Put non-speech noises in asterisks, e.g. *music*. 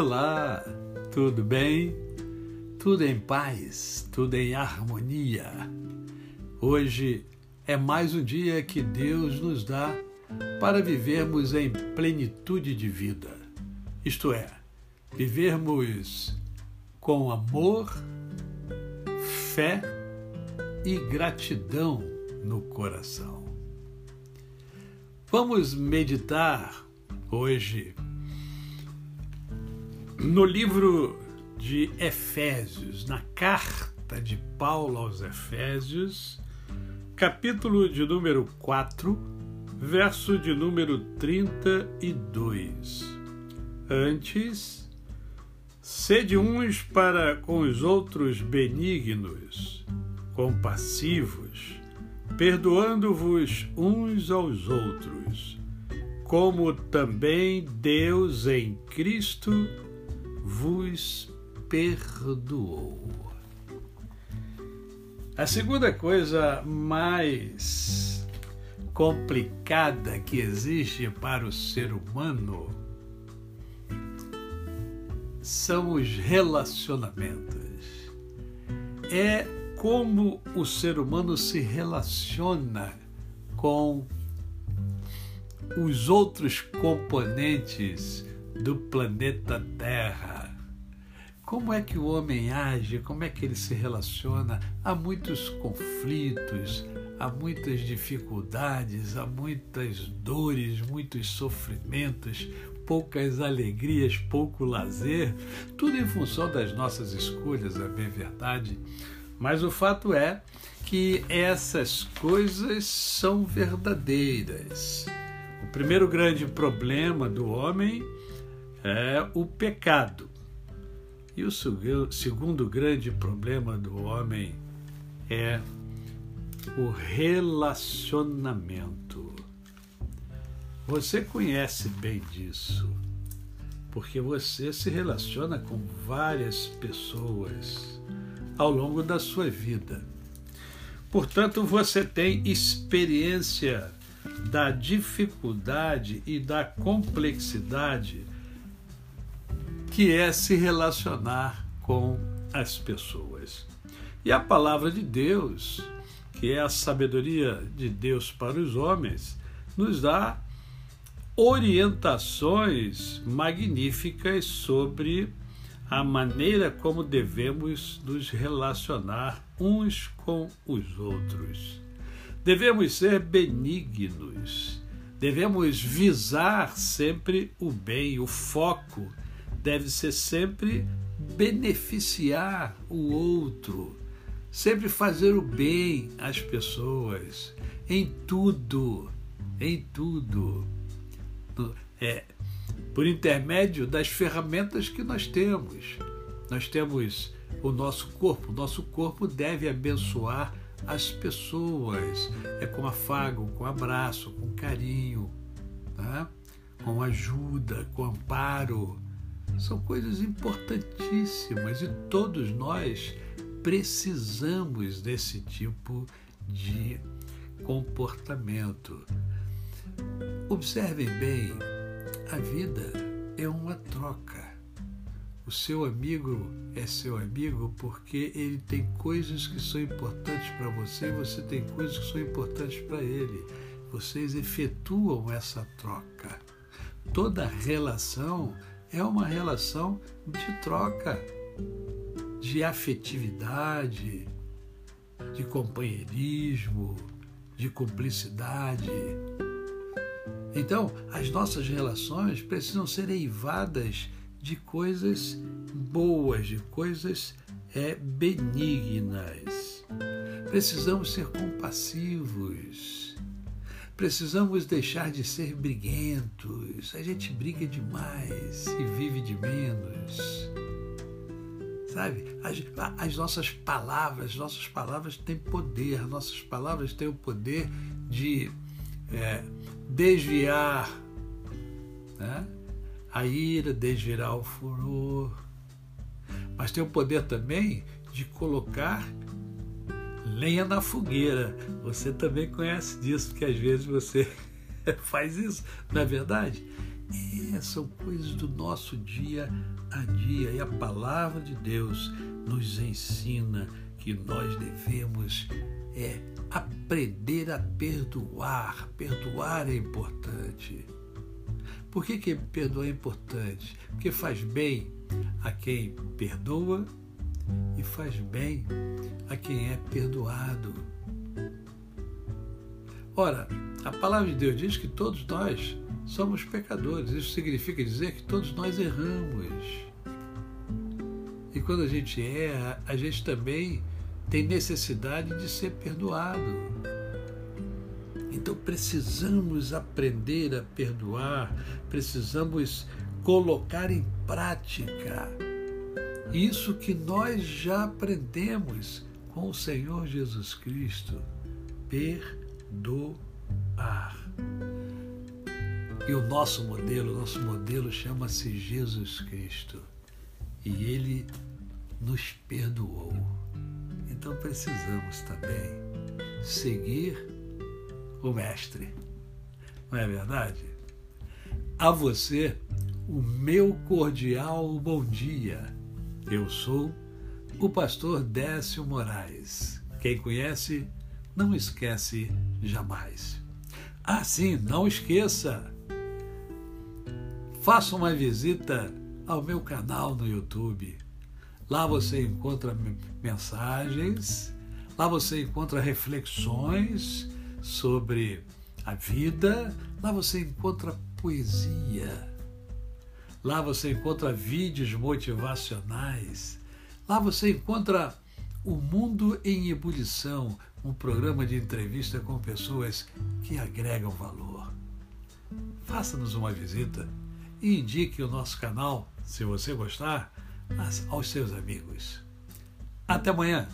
Olá, tudo bem? Tudo em paz, tudo em harmonia. Hoje é mais um dia que Deus nos dá para vivermos em plenitude de vida, isto é, vivermos com amor, fé e gratidão no coração. Vamos meditar hoje no livro de Efésios, na carta de Paulo aos Efésios, capítulo de número 4, verso de número 32. Antes, sede uns para com os outros benignos, compassivos, perdoando-vos uns aos outros, como também Deus em Cristo vos perdoou. A segunda coisa mais complicada que existe para o ser humano são os relacionamentos. É como o ser humano se relaciona com os outros componentes do planeta Terra. Como é que o homem age? Como é que ele se relaciona? Há muitos conflitos, há muitas dificuldades, há muitas dores, muitos sofrimentos, poucas alegrias, pouco lazer, tudo em função das nossas escolhas, a bem verdade. Mas o fato é que essas coisas são verdadeiras. O primeiro grande problema do homem é o pecado. E o segundo grande problema do homem é o relacionamento. Você conhece bem disso, porque você se relaciona com várias pessoas ao longo da sua vida. Portanto, você tem experiência da dificuldade e da complexidade que é se relacionar com as pessoas. E a palavra de Deus, que é a sabedoria de Deus para os homens, nos dá orientações magníficas sobre a maneira como devemos nos relacionar uns com os outros. Devemos ser benignos, devemos visar sempre o bem, o foco deve ser sempre beneficiar o outro, sempre fazer o bem às pessoas, em tudo, em tudo. É, por intermédio das ferramentas que nós temos. Nós temos o nosso corpo, o nosso corpo deve abençoar as pessoas, é com afago, com abraço, com carinho, tá? com ajuda, com amparo são coisas importantíssimas e todos nós precisamos desse tipo de comportamento. Observem bem, a vida é uma troca. O seu amigo é seu amigo porque ele tem coisas que são importantes para você e você tem coisas que são importantes para ele. Vocês efetuam essa troca. Toda relação é uma relação de troca, de afetividade, de companheirismo, de cumplicidade. Então, as nossas relações precisam ser eivadas de coisas boas, de coisas é, benignas. Precisamos ser compassivos Precisamos deixar de ser briguentos. A gente briga demais e vive de menos. Sabe? As, as nossas palavras, nossas palavras têm poder, nossas palavras têm o poder de é, desviar né? a ira, desviar o furor. Mas tem o poder também de colocar lenha na fogueira. Você também conhece disso, porque às vezes você *laughs* faz isso, não é verdade? É, são coisas do nosso dia a dia e a palavra de Deus nos ensina que nós devemos é aprender a perdoar. Perdoar é importante. Por que, que perdoar é importante? Porque faz bem a quem perdoa e faz bem a quem é perdoado. Ora, a palavra de Deus diz que todos nós somos pecadores. Isso significa dizer que todos nós erramos. E quando a gente erra, a gente também tem necessidade de ser perdoado. Então precisamos aprender a perdoar, precisamos colocar em prática isso que nós já aprendemos com o Senhor Jesus Cristo. Perdoar. E o nosso modelo, nosso modelo chama-se Jesus Cristo. E ele nos perdoou. Então precisamos também seguir o Mestre. Não é verdade? A você, o meu cordial bom dia. Eu sou o pastor Décio Moraes. Quem conhece, não esquece jamais. Ah, sim, não esqueça! Faça uma visita ao meu canal no YouTube. Lá você encontra mensagens, lá você encontra reflexões sobre a vida, lá você encontra poesia, lá você encontra vídeos motivacionais, lá você encontra O Mundo em Ebulição, um programa de entrevista com pessoas que agregam valor. Faça-nos uma visita e indique o nosso canal, se você gostar, aos seus amigos. Até amanhã!